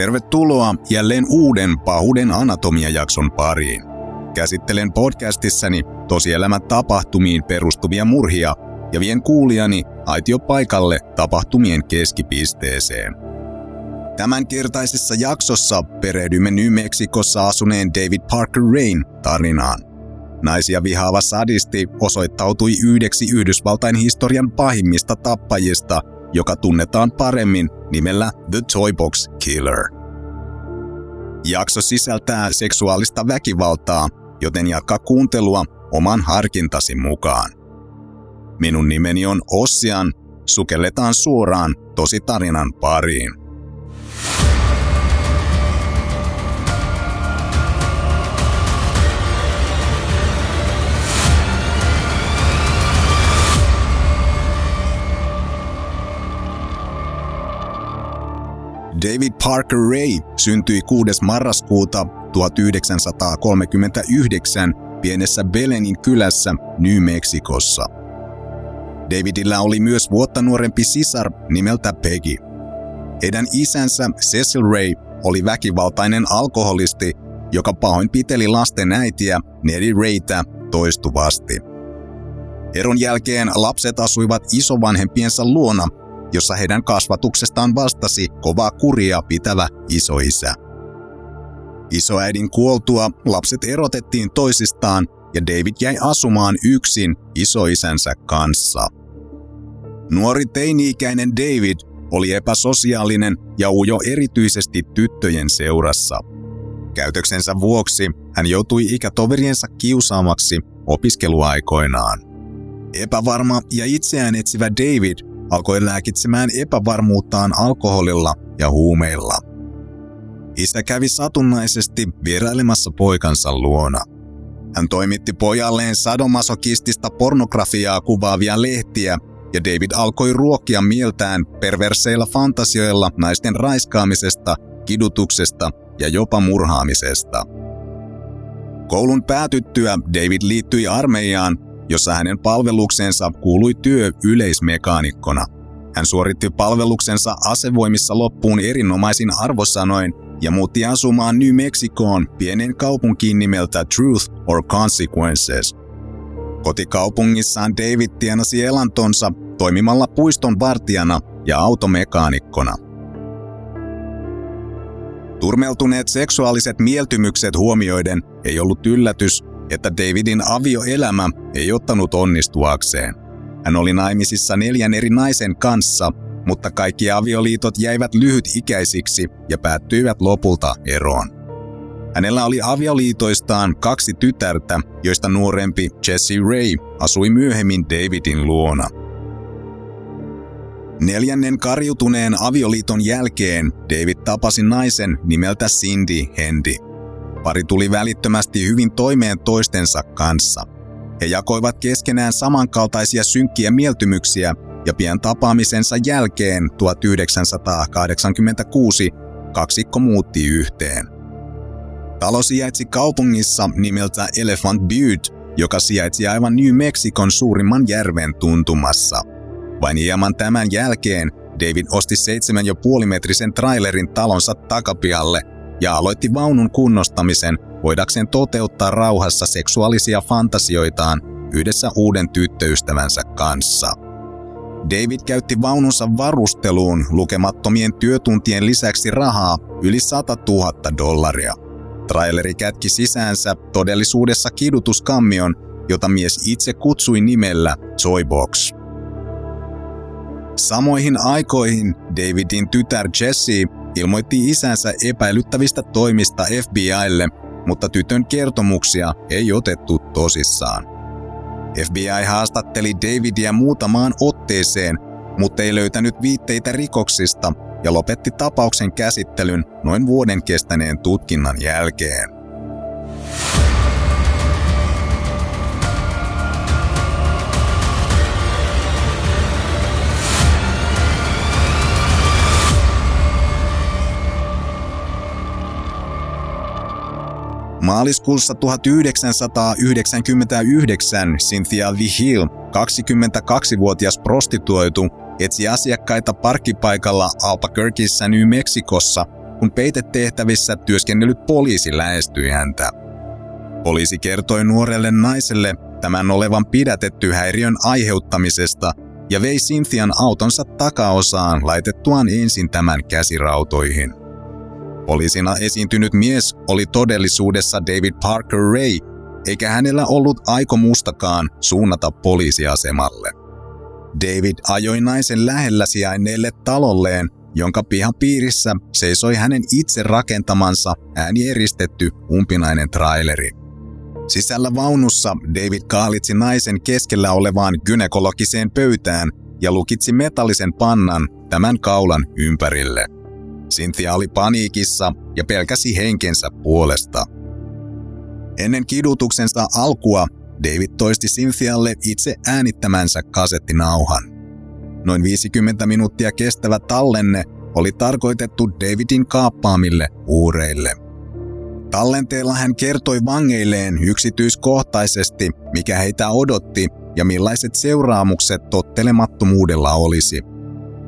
Tervetuloa jälleen uuden Pahuuden anatomia-jakson pariin. Käsittelen podcastissani tosielämän tapahtumiin perustuvia murhia ja vien kuulijani aitio paikalle tapahtumien keskipisteeseen. Tämänkertaisessa jaksossa perehdymme New Mexicossa asuneen David Parker Rain tarinaan. Naisia vihaava sadisti osoittautui yhdeksi Yhdysvaltain historian pahimmista tappajista, joka tunnetaan paremmin nimellä The Toy Box Killer. Jakso sisältää seksuaalista väkivaltaa, joten jatka kuuntelua oman harkintasi mukaan. Minun nimeni on Ossian, sukelletaan suoraan tosi tarinan pariin. David Parker Ray syntyi 6. marraskuuta 1939 pienessä Belenin kylässä New Mexicossa. Davidilla oli myös vuotta nuorempi sisar nimeltä Peggy. Heidän isänsä Cecil Ray oli väkivaltainen alkoholisti, joka pahoinpiteli lasten äitiä Nelly Raytä toistuvasti. Eron jälkeen lapset asuivat isovanhempiensa luona jossa heidän kasvatuksestaan vastasi kovaa kuria pitävä isoisä. Isoäidin kuoltua lapset erotettiin toisistaan ja David jäi asumaan yksin isoisänsä kanssa. Nuori teini-ikäinen David oli epäsosiaalinen ja ujo erityisesti tyttöjen seurassa. Käytöksensä vuoksi hän joutui ikätoveriensa kiusaamaksi opiskeluaikoinaan. Epävarma ja itseään etsivä David alkoi lääkitsemään epävarmuuttaan alkoholilla ja huumeilla. Isä kävi satunnaisesti vierailemassa poikansa luona. Hän toimitti pojalleen sadomasokistista pornografiaa kuvaavia lehtiä ja David alkoi ruokkia mieltään perverseillä fantasioilla naisten raiskaamisesta, kidutuksesta ja jopa murhaamisesta. Koulun päätyttyä David liittyi armeijaan jossa hänen palveluksensa kuului työ yleismekaanikkona. Hän suoritti palveluksensa asevoimissa loppuun erinomaisin arvosanoin ja muutti asumaan New Mexicoon pienen kaupunkiin nimeltä Truth or Consequences. Kotikaupungissaan David tienasi elantonsa toimimalla puiston vartijana ja automekaanikkona. Turmeltuneet seksuaaliset mieltymykset huomioiden ei ollut yllätys, että Davidin avioelämä ei ottanut onnistuakseen. Hän oli naimisissa neljän eri naisen kanssa, mutta kaikki avioliitot jäivät lyhytikäisiksi ja päättyivät lopulta eroon. Hänellä oli avioliitoistaan kaksi tytärtä, joista nuorempi Jesse Ray asui myöhemmin Davidin luona. Neljännen karjutuneen avioliiton jälkeen David tapasi naisen nimeltä Cindy Handy. Pari tuli välittömästi hyvin toimeen toistensa kanssa. He jakoivat keskenään samankaltaisia synkkiä mieltymyksiä ja pian tapaamisensa jälkeen 1986 kaksikko muutti yhteen. Talo sijaitsi kaupungissa nimeltä Elephant Butte, joka sijaitsi aivan New Mexicon suurimman järven tuntumassa. Vain hieman tämän jälkeen David osti 7,5 metrisen trailerin talonsa takapialle ja aloitti vaunun kunnostamisen voidakseen toteuttaa rauhassa seksuaalisia fantasioitaan yhdessä uuden tyttöystävänsä kanssa. David käytti vaununsa varusteluun lukemattomien työtuntien lisäksi rahaa yli 100 000 dollaria. Traileri kätki sisäänsä todellisuudessa kidutuskammion, jota mies itse kutsui nimellä Toybox. Samoihin aikoihin Davidin tytär Jessie ilmoitti isänsä epäilyttävistä toimista FBIlle, mutta tytön kertomuksia ei otettu tosissaan. FBI haastatteli Davidia muutamaan otteeseen, mutta ei löytänyt viitteitä rikoksista ja lopetti tapauksen käsittelyn noin vuoden kestäneen tutkinnan jälkeen. Maaliskuussa 1999 Cynthia Vihill, 22-vuotias prostituoitu, etsi asiakkaita parkkipaikalla Albuquerqueissa New Mexicossa, kun peitetehtävissä työskennellyt poliisi lähestyi häntä. Poliisi kertoi nuorelle naiselle tämän olevan pidätetty häiriön aiheuttamisesta ja vei Cynthian autonsa takaosaan laitettuaan ensin tämän käsirautoihin. Poliisina esiintynyt mies oli todellisuudessa David Parker Ray, eikä hänellä ollut aikomustakaan suunnata poliisiasemalle. David ajoi naisen lähellä sijainneelle talolleen, jonka pihan piirissä seisoi hänen itse rakentamansa äänieristetty umpinainen traileri. Sisällä vaunussa David kaalitsi naisen keskellä olevaan gynekologiseen pöytään ja lukitsi metallisen pannan tämän kaulan ympärille. Cynthia oli paniikissa ja pelkäsi henkensä puolesta. Ennen kidutuksensa alkua David toisti Cynthialle itse äänittämänsä kasettinauhan. Noin 50 minuuttia kestävä tallenne oli tarkoitettu Davidin kaappaamille uureille. Tallenteella hän kertoi vangeilleen yksityiskohtaisesti, mikä heitä odotti ja millaiset seuraamukset tottelemattomuudella olisi.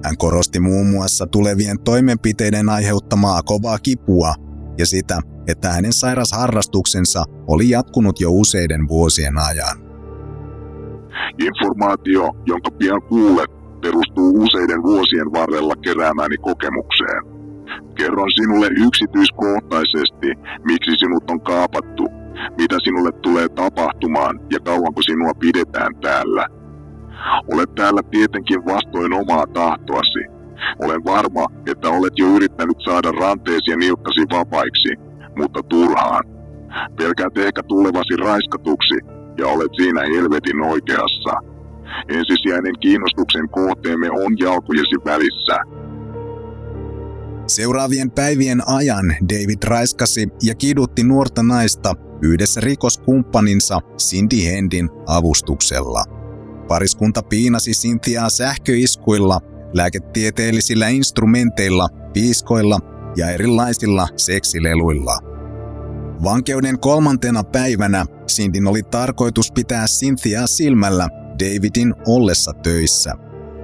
Hän korosti muun muassa tulevien toimenpiteiden aiheuttamaa kovaa kipua ja sitä, että hänen sairasharrastuksensa oli jatkunut jo useiden vuosien ajan. Informaatio, jonka pian kuulet, perustuu useiden vuosien varrella keräämäni kokemukseen. Kerron sinulle yksityiskohtaisesti, miksi sinut on kaapattu, mitä sinulle tulee tapahtumaan ja kauanko sinua pidetään täällä. Olet täällä tietenkin vastoin omaa tahtoasi. Olen varma, että olet jo yrittänyt saada ranteesi ja nilkkasi vapaiksi, mutta turhaan. Pelkäät ehkä tulevasi raiskatuksi ja olet siinä helvetin oikeassa. Ensisijainen kiinnostuksen kohteemme on jalkojesi välissä. Seuraavien päivien ajan David raiskasi ja kidutti nuorta naista yhdessä rikoskumppaninsa Cindy Hendin avustuksella. Pariskunta piinasi Cynthiaa sähköiskuilla, lääketieteellisillä instrumenteilla, piiskoilla ja erilaisilla seksileluilla. Vankeuden kolmantena päivänä Sindin oli tarkoitus pitää Cynthiaa silmällä Davidin ollessa töissä.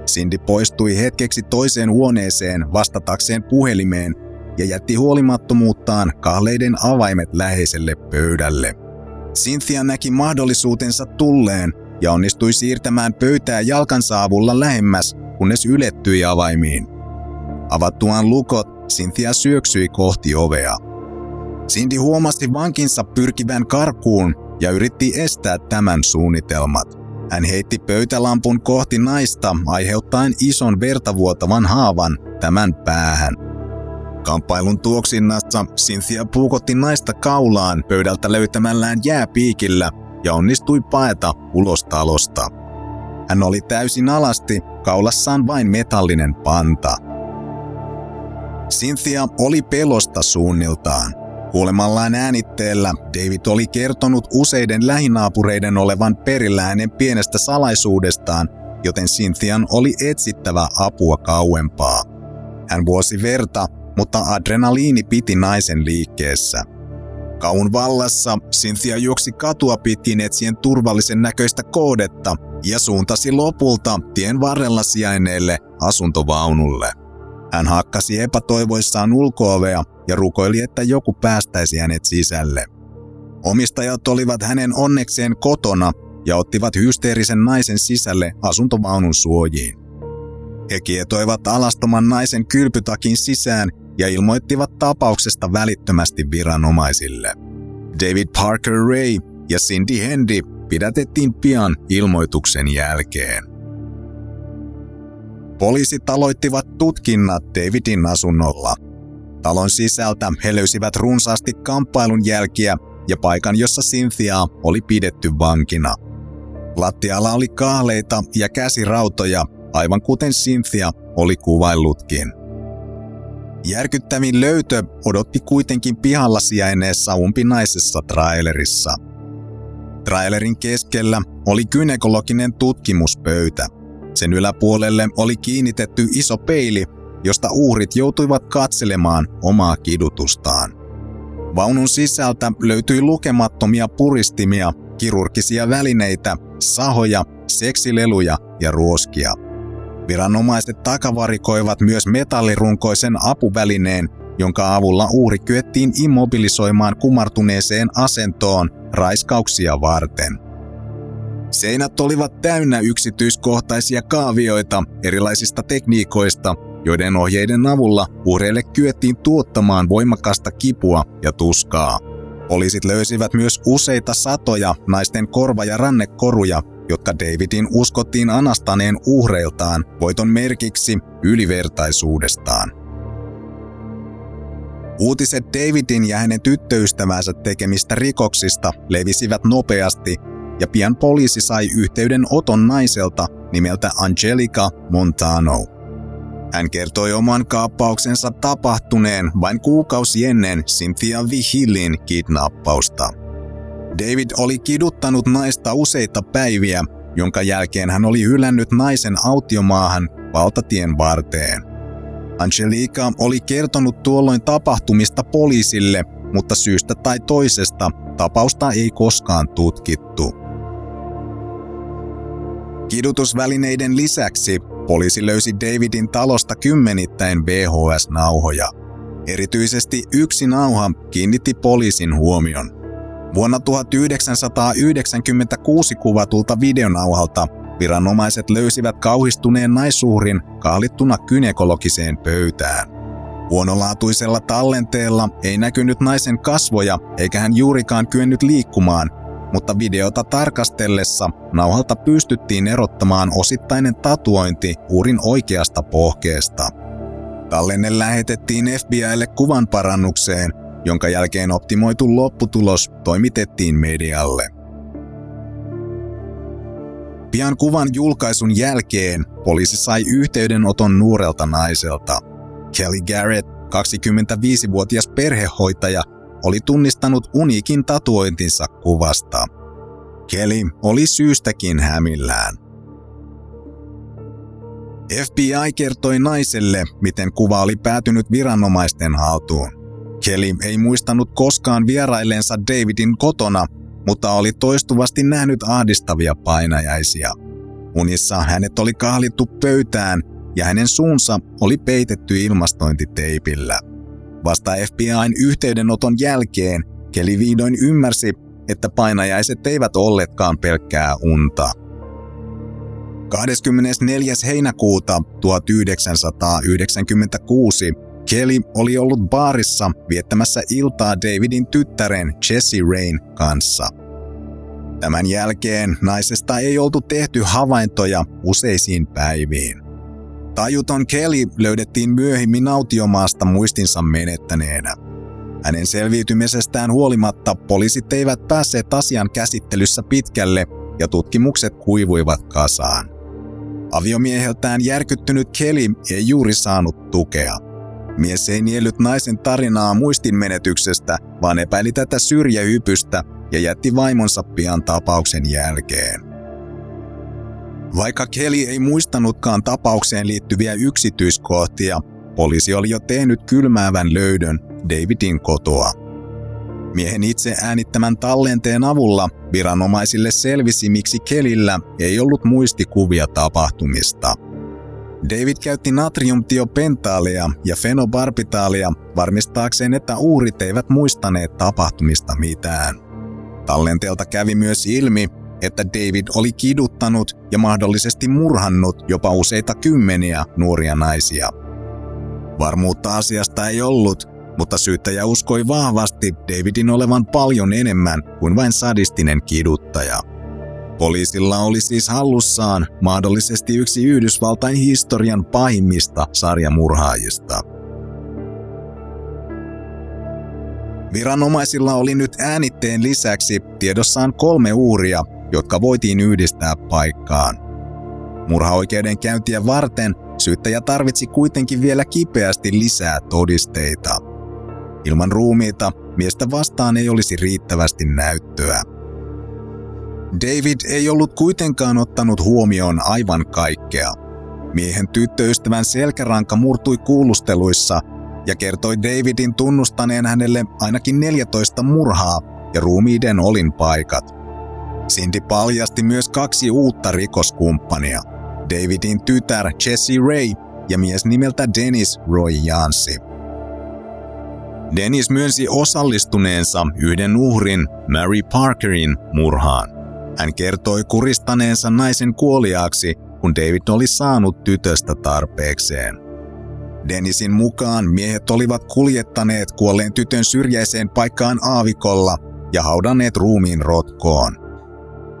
Cindy poistui hetkeksi toiseen huoneeseen vastatakseen puhelimeen ja jätti huolimattomuuttaan kahleiden avaimet läheiselle pöydälle. Cynthia näki mahdollisuutensa tulleen ja onnistui siirtämään pöytää jalkansa avulla lähemmäs, kunnes ylettyi avaimiin. Avattuaan lukot, Cynthia syöksyi kohti ovea. Cindy huomasi vankinsa pyrkivän karkuun ja yritti estää tämän suunnitelmat. Hän heitti pöytälampun kohti naista aiheuttaen ison vertavuotavan haavan tämän päähän. Kamppailun tuoksinnassa Cynthia puukotti naista kaulaan pöydältä löytämällään jääpiikillä ja onnistui paeta ulos talosta. Hän oli täysin alasti, kaulassaan vain metallinen panta. Cynthia oli pelosta suunniltaan. Kuulemallaan äänitteellä David oli kertonut useiden lähinaapureiden olevan perillä hänen pienestä salaisuudestaan, joten Cynthian oli etsittävä apua kauempaa. Hän vuosi verta, mutta adrenaliini piti naisen liikkeessä. Kaun vallassa Cynthia juoksi katua pitkin etsien turvallisen näköistä koodetta ja suuntasi lopulta tien varrella sijainneelle asuntovaunulle. Hän hakkasi epätoivoissaan ulkoovea ja rukoili, että joku päästäisi hänet sisälle. Omistajat olivat hänen onnekseen kotona ja ottivat hysteerisen naisen sisälle asuntovaunun suojiin. He kietoivat alastoman naisen kylpytakin sisään ja ilmoittivat tapauksesta välittömästi viranomaisille. David Parker Ray ja Cindy Hendy pidätettiin pian ilmoituksen jälkeen. Poliisit aloittivat tutkinnat Davidin asunnolla. Talon sisältä he löysivät runsaasti kamppailun jälkiä ja paikan, jossa Cynthia oli pidetty vankina. Lattialla oli kaaleita ja käsirautoja, aivan kuten Cynthia oli kuvaillutkin. Järkyttävin löytö odotti kuitenkin pihalla sijaineessa umpinaisessa trailerissa. Trailerin keskellä oli gynekologinen tutkimuspöytä – sen yläpuolelle oli kiinnitetty iso peili, josta uhrit joutuivat katselemaan omaa kidutustaan. Vaunun sisältä löytyi lukemattomia puristimia, kirurgisia välineitä, sahoja, seksileluja ja ruoskia. Viranomaiset takavarikoivat myös metallirunkoisen apuvälineen, jonka avulla uhri kyettiin immobilisoimaan kumartuneeseen asentoon raiskauksia varten. Seinät olivat täynnä yksityiskohtaisia kaavioita erilaisista tekniikoista, joiden ohjeiden avulla uhreille kyettiin tuottamaan voimakasta kipua ja tuskaa. Poliisit löysivät myös useita satoja naisten korva- ja rannekoruja, jotka Davidin uskottiin anastaneen uhreiltaan voiton merkiksi ylivertaisuudestaan. Uutiset Davidin ja hänen tyttöystävänsä tekemistä rikoksista levisivät nopeasti ja pian poliisi sai yhteyden oton naiselta nimeltä Angelica Montano. Hän kertoi oman kaappauksensa tapahtuneen vain kuukausi ennen Cynthia Vihillin kidnappausta. David oli kiduttanut naista useita päiviä, jonka jälkeen hän oli hylännyt naisen autiomaahan valtatien varteen. Angelica oli kertonut tuolloin tapahtumista poliisille, mutta syystä tai toisesta tapausta ei koskaan tutkittu. Kidutusvälineiden lisäksi poliisi löysi Davidin talosta kymmenittäin VHS-nauhoja. Erityisesti yksi nauha kiinnitti poliisin huomion. Vuonna 1996 kuvatulta videonauhalta viranomaiset löysivät kauhistuneen naisuurin kaalittuna kynekologiseen pöytään. Huonolaatuisella tallenteella ei näkynyt naisen kasvoja eikä hän juurikaan kyennyt liikkumaan, mutta videota tarkastellessa nauhalta pystyttiin erottamaan osittainen tatuointi urin oikeasta pohkeesta. Tallenne lähetettiin FBIlle kuvan parannukseen, jonka jälkeen optimoitu lopputulos toimitettiin medialle. Pian kuvan julkaisun jälkeen poliisi sai yhteydenoton nuorelta naiselta. Kelly Garrett, 25-vuotias perhehoitaja, oli tunnistanut uniikin tatuointinsa kuvasta. Kelly oli syystäkin hämillään. FBI kertoi naiselle, miten kuva oli päätynyt viranomaisten haltuun. Kelly ei muistanut koskaan vieraillensa Davidin kotona, mutta oli toistuvasti nähnyt ahdistavia painajaisia. Unissa hänet oli kahlittu pöytään ja hänen suunsa oli peitetty ilmastointiteipillä. Vasta FBIn yhteydenoton jälkeen Kelly vihdoin ymmärsi, että painajaiset eivät olleetkaan pelkkää unta. 24. heinäkuuta 1996 Kelly oli ollut baarissa viettämässä iltaa Davidin tyttären Jessie Rain kanssa. Tämän jälkeen naisesta ei oltu tehty havaintoja useisiin päiviin. Tajuton Kelly löydettiin myöhemmin autiomaasta muistinsa menettäneenä. Hänen selviytymisestään huolimatta poliisit eivät päässeet asian käsittelyssä pitkälle ja tutkimukset kuivuivat kasaan. Aviomieheltään järkyttynyt Kelly ei juuri saanut tukea. Mies ei niellyt naisen tarinaa muistinmenetyksestä, vaan epäili tätä syrjähypystä ja jätti vaimonsa pian tapauksen jälkeen. Vaikka Kelly ei muistanutkaan tapaukseen liittyviä yksityiskohtia, poliisi oli jo tehnyt kylmäävän löydön Davidin kotoa. Miehen itse äänittämän tallenteen avulla viranomaisille selvisi, miksi Kelillä ei ollut muistikuvia tapahtumista. David käytti natriumtiopentaalia ja fenobarbitaalia varmistaakseen, että uurit eivät muistaneet tapahtumista mitään. Tallenteelta kävi myös ilmi, että David oli kiduttanut ja mahdollisesti murhannut jopa useita kymmeniä nuoria naisia. Varmuutta asiasta ei ollut, mutta syyttäjä uskoi vahvasti Davidin olevan paljon enemmän kuin vain sadistinen kiduttaja. Poliisilla oli siis hallussaan mahdollisesti yksi Yhdysvaltain historian pahimmista sarjamurhaajista. Viranomaisilla oli nyt äänitteen lisäksi tiedossaan kolme uuria, jotka voitiin yhdistää paikkaan. Murhaoikeudenkäyntiä varten syyttäjä tarvitsi kuitenkin vielä kipeästi lisää todisteita. Ilman ruumiita miestä vastaan ei olisi riittävästi näyttöä. David ei ollut kuitenkaan ottanut huomioon aivan kaikkea. Miehen tyttöystävän selkäranka murtui kuulusteluissa ja kertoi Davidin tunnustaneen hänelle ainakin 14 murhaa ja ruumiiden olinpaikat. Cindy paljasti myös kaksi uutta rikoskumppania. Davidin tytär Jessie Ray ja mies nimeltä Dennis Roy Jansi. Dennis myönsi osallistuneensa yhden uhrin, Mary Parkerin, murhaan. Hän kertoi kuristaneensa naisen kuoliaaksi, kun David oli saanut tytöstä tarpeekseen. Dennisin mukaan miehet olivat kuljettaneet kuolleen tytön syrjäiseen paikkaan aavikolla ja haudanneet ruumiin rotkoon.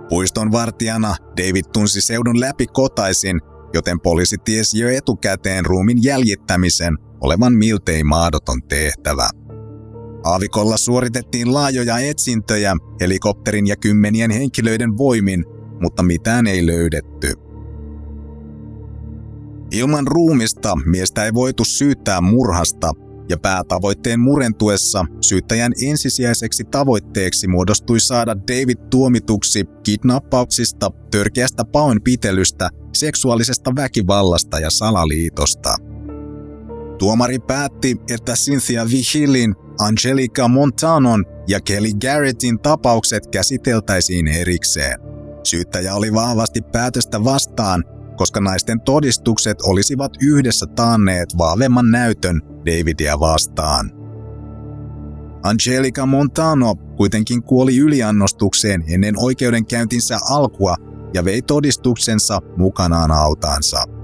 Puiston vartijana David tunsi seudun läpi kotaisin, joten poliisi tiesi jo etukäteen ruumin jäljittämisen olevan miltei mahdoton tehtävä. Aavikolla suoritettiin laajoja etsintöjä helikopterin ja kymmenien henkilöiden voimin, mutta mitään ei löydetty. Ilman ruumista miestä ei voitu syyttää murhasta, ja päätavoitteen murentuessa syyttäjän ensisijaiseksi tavoitteeksi muodostui saada David tuomituksi kidnappauksista, törkeästä pahoinpitelystä, seksuaalisesta väkivallasta ja salaliitosta. Tuomari päätti, että Cynthia Vigilin, Angelica Montanon ja Kelly Garrettin tapaukset käsiteltäisiin erikseen. Syyttäjä oli vahvasti päätöstä vastaan, koska naisten todistukset olisivat yhdessä taanneet vahvemman näytön Davidia vastaan. Angelica Montano kuitenkin kuoli yliannostukseen ennen oikeudenkäyntinsä alkua ja vei todistuksensa mukanaan autansa.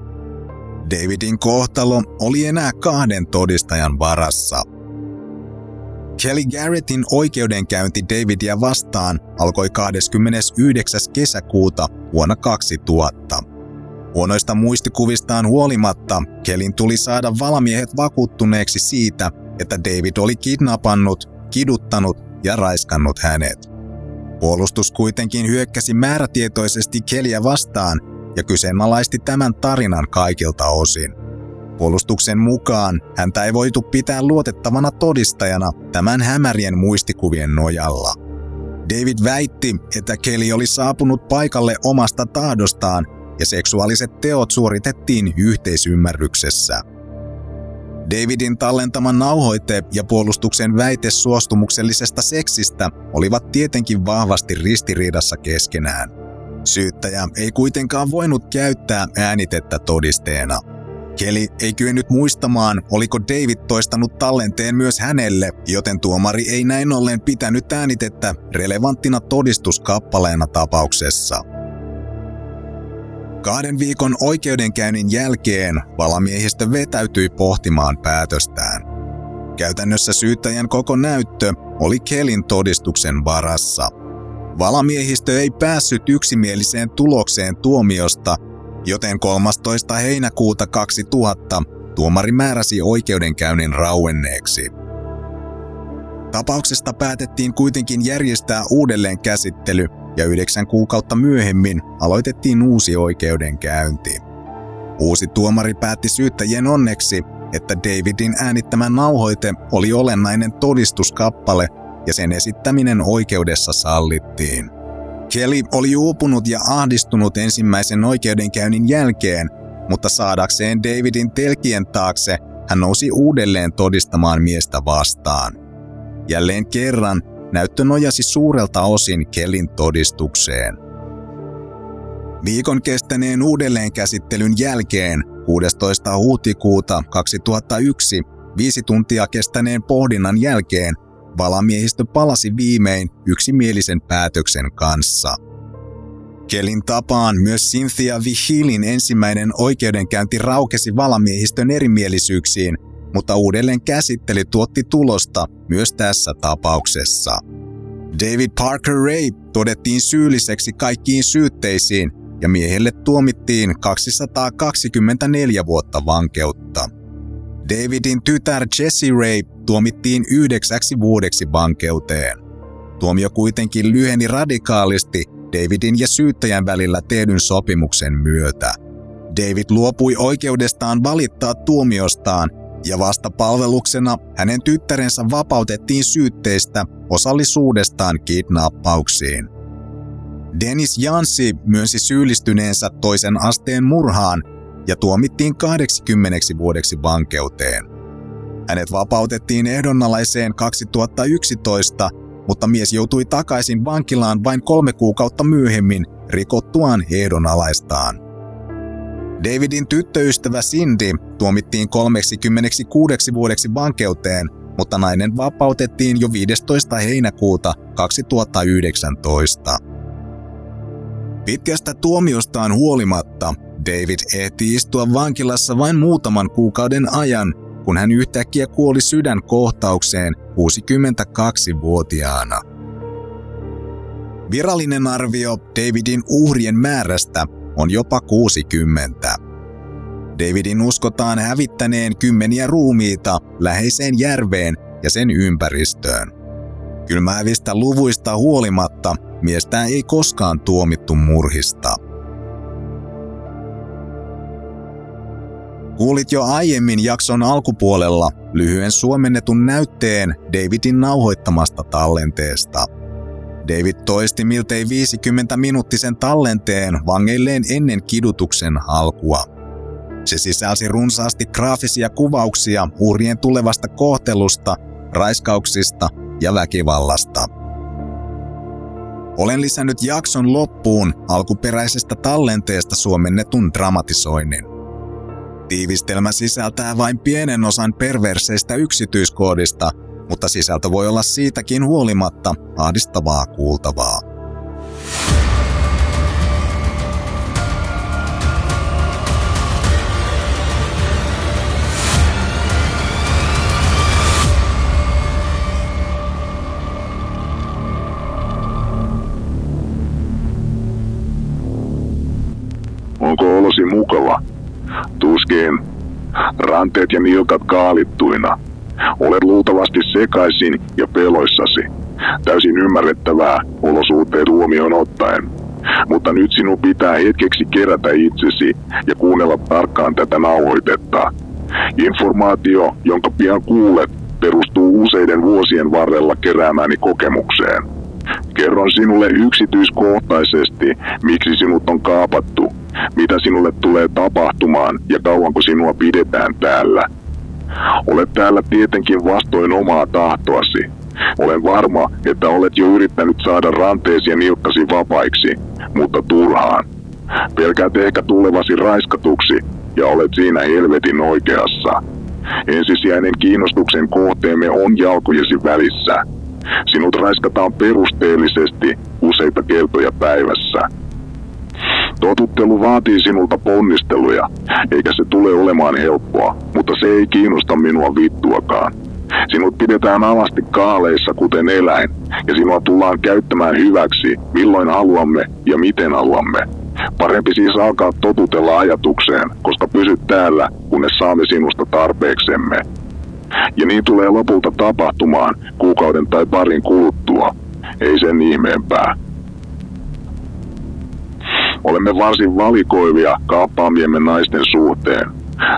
Davidin kohtalo oli enää kahden todistajan varassa. Kelly Garrettin oikeudenkäynti Davidia vastaan alkoi 29. kesäkuuta vuonna 2000. Huonoista muistikuvistaan huolimatta, Kelin tuli saada valamiehet vakuuttuneeksi siitä, että David oli kidnappannut, kiduttanut ja raiskannut hänet. Puolustus kuitenkin hyökkäsi määrätietoisesti Keliä vastaan ja kyseenalaisti tämän tarinan kaikilta osin. Puolustuksen mukaan häntä ei voitu pitää luotettavana todistajana tämän hämärien muistikuvien nojalla. David väitti, että Kelly oli saapunut paikalle omasta tahdostaan ja seksuaaliset teot suoritettiin yhteisymmärryksessä. Davidin tallentama nauhoite ja puolustuksen väite suostumuksellisesta seksistä olivat tietenkin vahvasti ristiriidassa keskenään. Syyttäjä ei kuitenkaan voinut käyttää äänitettä todisteena. Kelly ei kyennyt muistamaan, oliko David toistanut tallenteen myös hänelle, joten tuomari ei näin ollen pitänyt äänitettä relevanttina todistuskappaleena tapauksessa. Kahden viikon oikeudenkäynnin jälkeen valamiehistö vetäytyi pohtimaan päätöstään. Käytännössä syyttäjän koko näyttö oli Kelin todistuksen varassa. Valamiehistö ei päässyt yksimieliseen tulokseen tuomiosta, joten 13. heinäkuuta 2000 tuomari määräsi oikeudenkäynnin rauenneeksi. Tapauksesta päätettiin kuitenkin järjestää uudelleen käsittely ja yhdeksän kuukautta myöhemmin aloitettiin uusi oikeudenkäynti. Uusi tuomari päätti syyttäjien onneksi, että Davidin äänittämä nauhoite oli olennainen todistuskappale ja sen esittäminen oikeudessa sallittiin. Kelly oli uupunut ja ahdistunut ensimmäisen oikeudenkäynnin jälkeen, mutta saadakseen Davidin telkien taakse hän nousi uudelleen todistamaan miestä vastaan. Jälleen kerran näyttö nojasi suurelta osin Kellin todistukseen. Viikon kestäneen uudelleenkäsittelyn jälkeen 16. huhtikuuta 2001 viisi tuntia kestäneen pohdinnan jälkeen valamiehistö palasi viimein yksimielisen päätöksen kanssa. Kelin tapaan myös Cynthia Vigilin ensimmäinen oikeudenkäynti raukesi valamiehistön erimielisyyksiin mutta uudelleen käsittely tuotti tulosta myös tässä tapauksessa. David Parker Ray todettiin syylliseksi kaikkiin syytteisiin ja miehelle tuomittiin 224 vuotta vankeutta. Davidin tytär Jessie Ray tuomittiin yhdeksäksi vuodeksi vankeuteen. Tuomio kuitenkin lyheni radikaalisti Davidin ja syyttäjän välillä tehdyn sopimuksen myötä. David luopui oikeudestaan valittaa tuomiostaan ja vasta palveluksena hänen tyttärensä vapautettiin syytteistä osallisuudestaan kidnappauksiin. Dennis Jansi myönsi syyllistyneensä toisen asteen murhaan ja tuomittiin 80 vuodeksi vankeuteen. Hänet vapautettiin ehdonnalaiseen 2011, mutta mies joutui takaisin vankilaan vain kolme kuukautta myöhemmin rikottuaan ehdonalaistaan. Davidin tyttöystävä Cindy tuomittiin 36 vuodeksi vankeuteen, mutta nainen vapautettiin jo 15. heinäkuuta 2019. Pitkästä tuomiostaan huolimatta David ehti istua vankilassa vain muutaman kuukauden ajan, kun hän yhtäkkiä kuoli sydänkohtaukseen 62-vuotiaana. Virallinen arvio Davidin uhrien määrästä on jopa 60. Davidin uskotaan hävittäneen kymmeniä ruumiita läheiseen järveen ja sen ympäristöön. Kylmäävistä luvuista huolimatta miestä ei koskaan tuomittu murhista. Kuulit jo aiemmin jakson alkupuolella lyhyen suomennetun näytteen Davidin nauhoittamasta tallenteesta. David toisti miltei 50 minuuttisen tallenteen vangeilleen ennen kidutuksen alkua. Se sisälsi runsaasti graafisia kuvauksia uhrien tulevasta kohtelusta, raiskauksista ja väkivallasta. Olen lisännyt jakson loppuun alkuperäisestä tallenteesta suomennetun dramatisoinnin. Tiivistelmä sisältää vain pienen osan perverseistä yksityiskoodista, mutta sisältö voi olla siitäkin huolimatta ahdistavaa kuultavaa. Ranteet ja nilkat kaalittuina. Olet luultavasti sekaisin ja peloissasi. Täysin ymmärrettävää olosuhteet huomioon ottaen. Mutta nyt sinun pitää hetkeksi kerätä itsesi ja kuunnella tarkkaan tätä nauhoitetta. Informaatio, jonka pian kuulet, perustuu useiden vuosien varrella keräämäni kokemukseen. Kerron sinulle yksityiskohtaisesti, miksi sinut on kaapattu, mitä sinulle tulee tapahtumaan ja kauanko sinua pidetään täällä. Olet täällä tietenkin vastoin omaa tahtoasi. Olen varma, että olet jo yrittänyt saada ranteesi ja nilkkasi vapaiksi, mutta turhaan. Pelkäät ehkä tulevasi raiskatuksi ja olet siinä helvetin oikeassa. Ensisijainen kiinnostuksen kohteemme on jalkojesi välissä. Sinut raiskataan perusteellisesti useita kertoja päivässä. Totuttelu vaatii sinulta ponnisteluja, eikä se tule olemaan helppoa, mutta se ei kiinnosta minua vittuakaan. Sinut pidetään alasti kaaleissa kuten eläin, ja sinua tullaan käyttämään hyväksi milloin haluamme ja miten haluamme. Parempi siis alkaa totutella ajatukseen, koska pysyt täällä, kunnes saamme sinusta tarpeeksemme. Ja niin tulee lopulta tapahtumaan kuukauden tai parin kuluttua. Ei sen ihmeempää. Olemme varsin valikoivia kaappaamiemme naisten suhteen.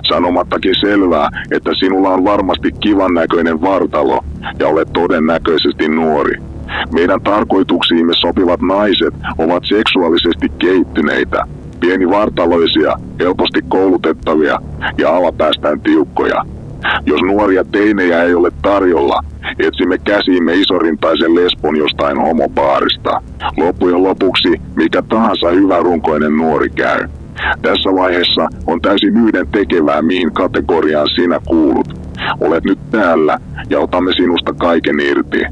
Sanomattakin selvää, että sinulla on varmasti kivan näköinen vartalo ja olet todennäköisesti nuori. Meidän tarkoituksiimme sopivat naiset ovat seksuaalisesti kehittyneitä, pienivartaloisia, helposti koulutettavia ja alapäästään tiukkoja. Jos nuoria teinejä ei ole tarjolla, etsimme käsiimme isorintaisen lesbon jostain homopaarista. Loppujen lopuksi mikä tahansa hyvä runkoinen nuori käy. Tässä vaiheessa on täysin yhden tekevää, mihin kategoriaan sinä kuulut. Olet nyt täällä ja otamme sinusta kaiken irti.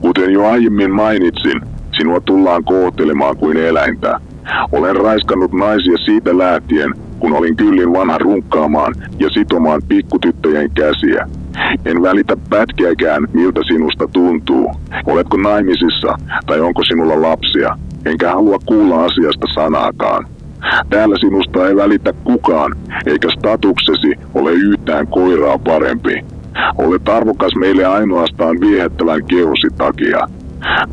Kuten jo aiemmin mainitsin, sinua tullaan kohtelemaan kuin eläintä. Olen raiskannut naisia siitä lähtien, kun olin kyllin vanha runkkaamaan ja sitomaan pikkutyttöjen käsiä. En välitä pätkiäkään, miltä sinusta tuntuu. Oletko naimisissa tai onko sinulla lapsia? Enkä halua kuulla asiasta sanaakaan. Täällä sinusta ei välitä kukaan, eikä statuksesi ole yhtään koiraa parempi. Olet arvokas meille ainoastaan viehättävän kehosi takia.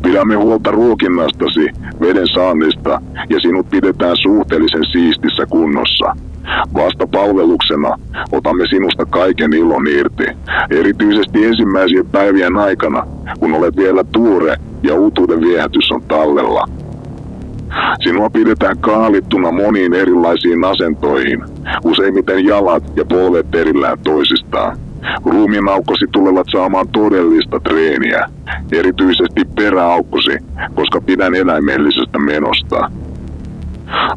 Pidämme huolta ruokinnastasi, veden saannista ja sinut pidetään suhteellisen siistissä kunnossa. Vasta palveluksena otamme sinusta kaiken ilon irti, erityisesti ensimmäisien päivien aikana, kun olet vielä tuore ja uutuuden viehätys on tallella. Sinua pidetään kaalittuna moniin erilaisiin asentoihin, useimmiten jalat ja polvet erillään toisistaan. Ruumiinaukkosi tulevat saamaan todellista treeniä, erityisesti peräaukkosi, koska pidän eläimellisestä menosta.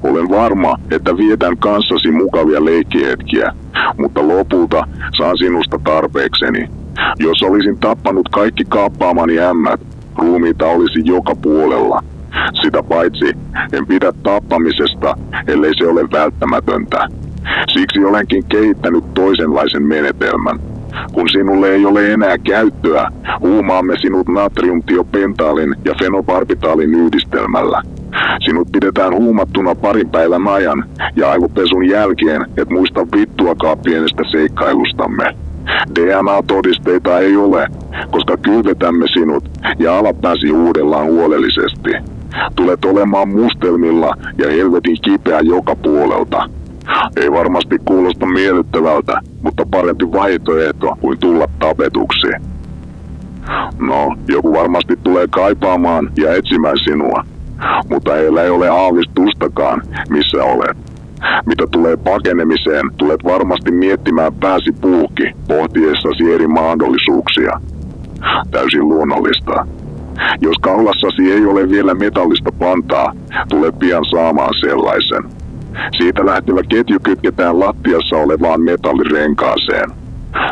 Olen varma, että vietän kanssasi mukavia leikkihetkiä, mutta lopulta saan sinusta tarpeekseni. Jos olisin tappanut kaikki kaappaamani ämmät, ruumiita olisi joka puolella. Sitä paitsi en pidä tappamisesta, ellei se ole välttämätöntä. Siksi olenkin kehittänyt toisenlaisen menetelmän. Kun sinulle ei ole enää käyttöä, huumaamme sinut natriumtiopentaalin ja fenobarbitaalin yhdistelmällä. Sinut pidetään huumattuna parin päivän ajan ja aivopesun jälkeen et muista vittuakaan pienestä seikkailustamme. DNA-todisteita ei ole, koska kylvetämme sinut ja alapääsi uudellaan huolellisesti. Tulet olemaan mustelmilla ja helvetin kipeä joka puolelta. Ei varmasti kuulosta miellyttävältä, mutta parempi vaihtoehto kuin tulla tapetuksi. No, joku varmasti tulee kaipaamaan ja etsimään sinua, mutta heillä ei ole aavistustakaan, missä olet. Mitä tulee pakenemiseen, tulet varmasti miettimään pääsi puuki pohtiessasi eri mahdollisuuksia. Täysin luonnollista. Jos kaulassasi ei ole vielä metallista pantaa, tule pian saamaan sellaisen. Siitä lähtevä ketju kytketään lattiassa olevaan metallirenkaaseen.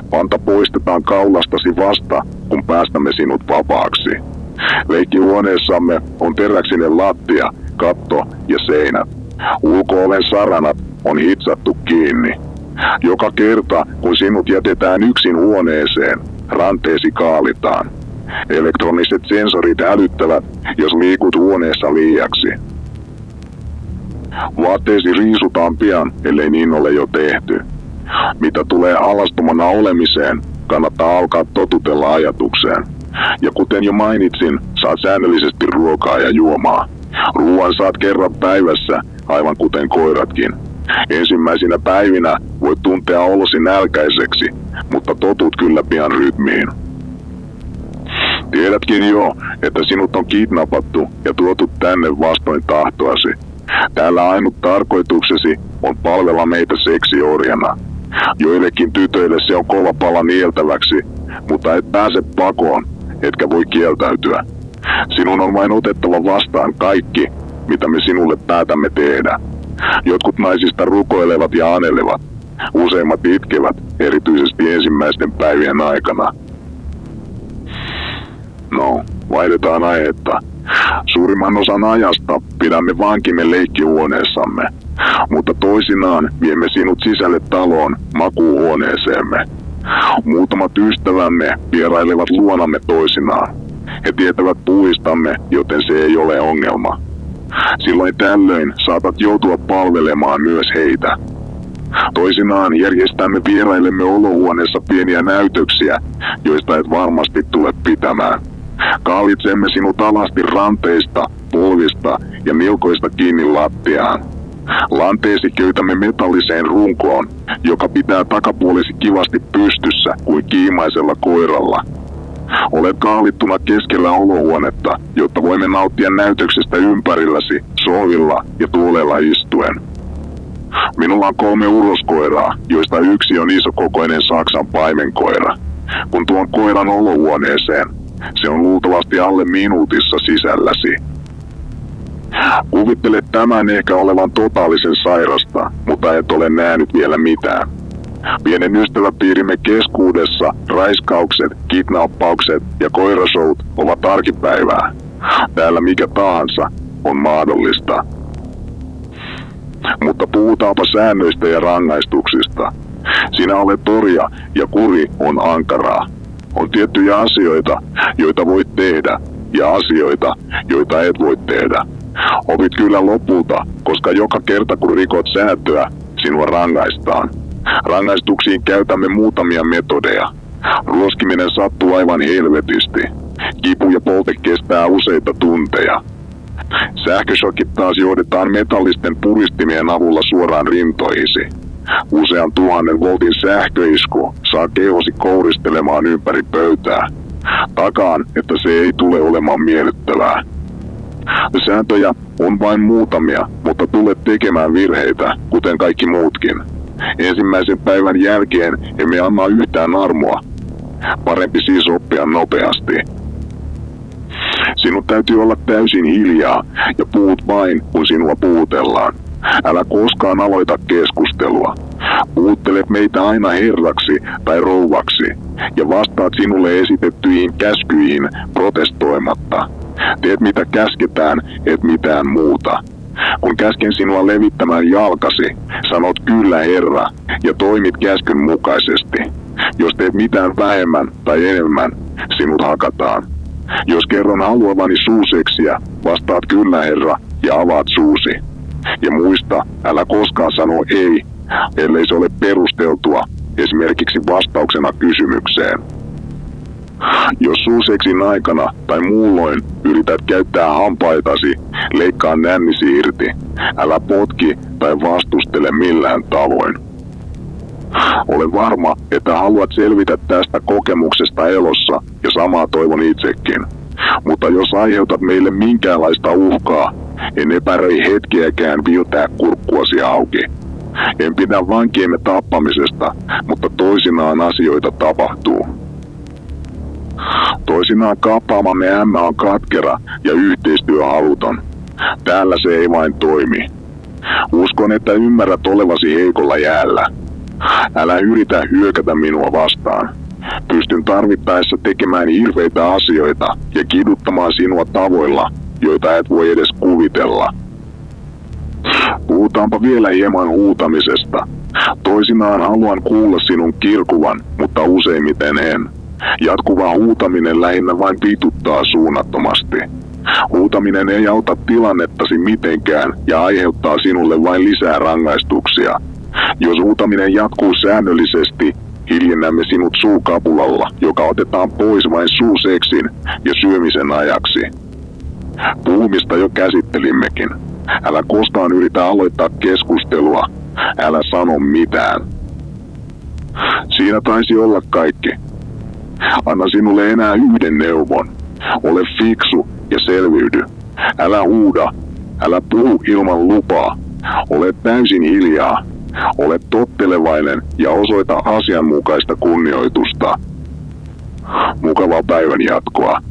Panta poistetaan kaulastasi vasta, kun päästämme sinut vapaaksi. Leikkihuoneessamme on teräksinen lattia, katto ja seinät. Ulkooven saranat on hitsattu kiinni. Joka kerta, kun sinut jätetään yksin huoneeseen, ranteesi kaalitaan. Elektroniset sensorit älyttävät, jos liikut huoneessa liiaksi. Vaatteesi riisutaan pian, ellei niin ole jo tehty. Mitä tulee alastomana olemiseen, kannattaa alkaa totutella ajatukseen. Ja kuten jo mainitsin, saat säännöllisesti ruokaa ja juomaa. Ruoan saat kerran päivässä, aivan kuten koiratkin. Ensimmäisinä päivinä voit tuntea olosi nälkäiseksi, mutta totut kyllä pian rytmiin. Tiedätkin jo, että sinut on kidnappattu ja tuotu tänne vastoin tahtoasi. Täällä ainut tarkoituksesi on palvella meitä seksiorjana. Joillekin tytöille se on kova pala nieltäväksi, mutta et pääse pakoon, etkä voi kieltäytyä. Sinun on vain otettava vastaan kaikki, mitä me sinulle päätämme tehdä. Jotkut naisista rukoilevat ja anelevat. Useimmat itkevät, erityisesti ensimmäisten päivien aikana. No, vaihdetaan aihetta. Suurimman osan ajasta pidämme vankimme leikkihuoneessamme, mutta toisinaan viemme sinut sisälle taloon makuuhuoneeseemme. Muutamat ystävämme vierailevat luonamme toisinaan. He tietävät puistamme, joten se ei ole ongelma. Silloin tällöin saatat joutua palvelemaan myös heitä. Toisinaan järjestämme vieraillemme olohuoneessa pieniä näytöksiä, joista et varmasti tule pitämään. Kaalitsemme sinut alasti ranteista, polvista ja milkoista kiinni lattiaan. Lanteesi köytämme metalliseen runkoon, joka pitää takapuolesi kivasti pystyssä kuin kiimaisella koiralla. Olet kaalittuna keskellä olohuonetta, jotta voimme nauttia näytöksestä ympärilläsi, sohvilla ja tuolella istuen. Minulla on kolme uroskoiraa, joista yksi on isokokoinen Saksan paimenkoira. Kun tuon koiran olohuoneeseen, se on luultavasti alle minuutissa sisälläsi. Kuvittele tämän ehkä olevan totaalisen sairasta, mutta et ole nähnyt vielä mitään. Pienen ystäväpiirimme keskuudessa raiskaukset, kidnappaukset ja koirasout ovat arkipäivää. Täällä mikä tahansa on mahdollista. Mutta puhutaanpa säännöistä ja rangaistuksista. Sinä olet torja ja kuri on ankaraa. On tiettyjä asioita, joita voit tehdä, ja asioita, joita et voi tehdä. Opit kyllä lopulta, koska joka kerta kun rikot sääntöä, sinua rangaistaan. Rangaistuksiin käytämme muutamia metodeja. Ruoskiminen sattuu aivan helvetisti. Kipu ja polte kestää useita tunteja. Sähköshokit taas johdetaan metallisten puristimien avulla suoraan rintoihisi. Usean tuhannen voltin sähköisku saa kehosi kouristelemaan ympäri pöytää. Takaan, että se ei tule olemaan miellyttävää. Sääntöjä on vain muutamia, mutta tulet tekemään virheitä, kuten kaikki muutkin. Ensimmäisen päivän jälkeen emme anna yhtään armoa. Parempi siis oppia nopeasti. Sinun täytyy olla täysin hiljaa ja puhut vain, kun sinua puhutellaan. Älä koskaan aloita keskustelua. Puuttelet meitä aina herraksi tai rouvaksi ja vastaat sinulle esitettyihin käskyihin protestoimatta. Teet mitä käsketään, et mitään muuta. Kun käsken sinua levittämään jalkasi, sanot kyllä herra ja toimit käskyn mukaisesti. Jos teet mitään vähemmän tai enemmän, sinut hakataan. Jos kerron haluavani suuseksiä, vastaat kyllä herra ja avaat suusi. Ja muista, älä koskaan sano ei, ellei se ole perusteltua, esimerkiksi vastauksena kysymykseen. Jos suuseksin aikana tai muulloin yrität käyttää hampaitasi, leikkaa nännisi irti. Älä potki tai vastustele millään tavoin. Olen varma, että haluat selvitä tästä kokemuksesta elossa ja samaa toivon itsekin. Mutta jos aiheutat meille minkäänlaista uhkaa, en epäröi hetkeäkään viiltää kurkkuasi auki. En pidä vankiemme tappamisesta, mutta toisinaan asioita tapahtuu. Toisinaan kaappaamamme ämmä on katkera ja yhteistyöhaluton. Täällä se ei vain toimi. Uskon, että ymmärrät olevasi heikolla jäällä. Älä yritä hyökätä minua vastaan. Pystyn tarvittaessa tekemään hirveitä asioita ja kiduttamaan sinua tavoilla, joita et voi edes kuvitella. Puhutaanpa vielä hieman huutamisesta. Toisinaan haluan kuulla sinun kirkuvan, mutta useimmiten en. Jatkuva huutaminen lähinnä vain pituttaa suunnattomasti. Huutaminen ei auta tilannettasi mitenkään ja aiheuttaa sinulle vain lisää rangaistuksia. Jos huutaminen jatkuu säännöllisesti, hiljennämme sinut suukapulalla, joka otetaan pois vain suuseksin ja syömisen ajaksi. Puhumista jo käsittelimmekin. Älä koskaan yritä aloittaa keskustelua. Älä sano mitään. Siinä taisi olla kaikki. Anna sinulle enää yhden neuvon. Ole fiksu ja selviydy. Älä huuda. Älä puhu ilman lupaa. Ole täysin hiljaa. Ole tottelevainen ja osoita asianmukaista kunnioitusta. Mukavaa päivän jatkoa.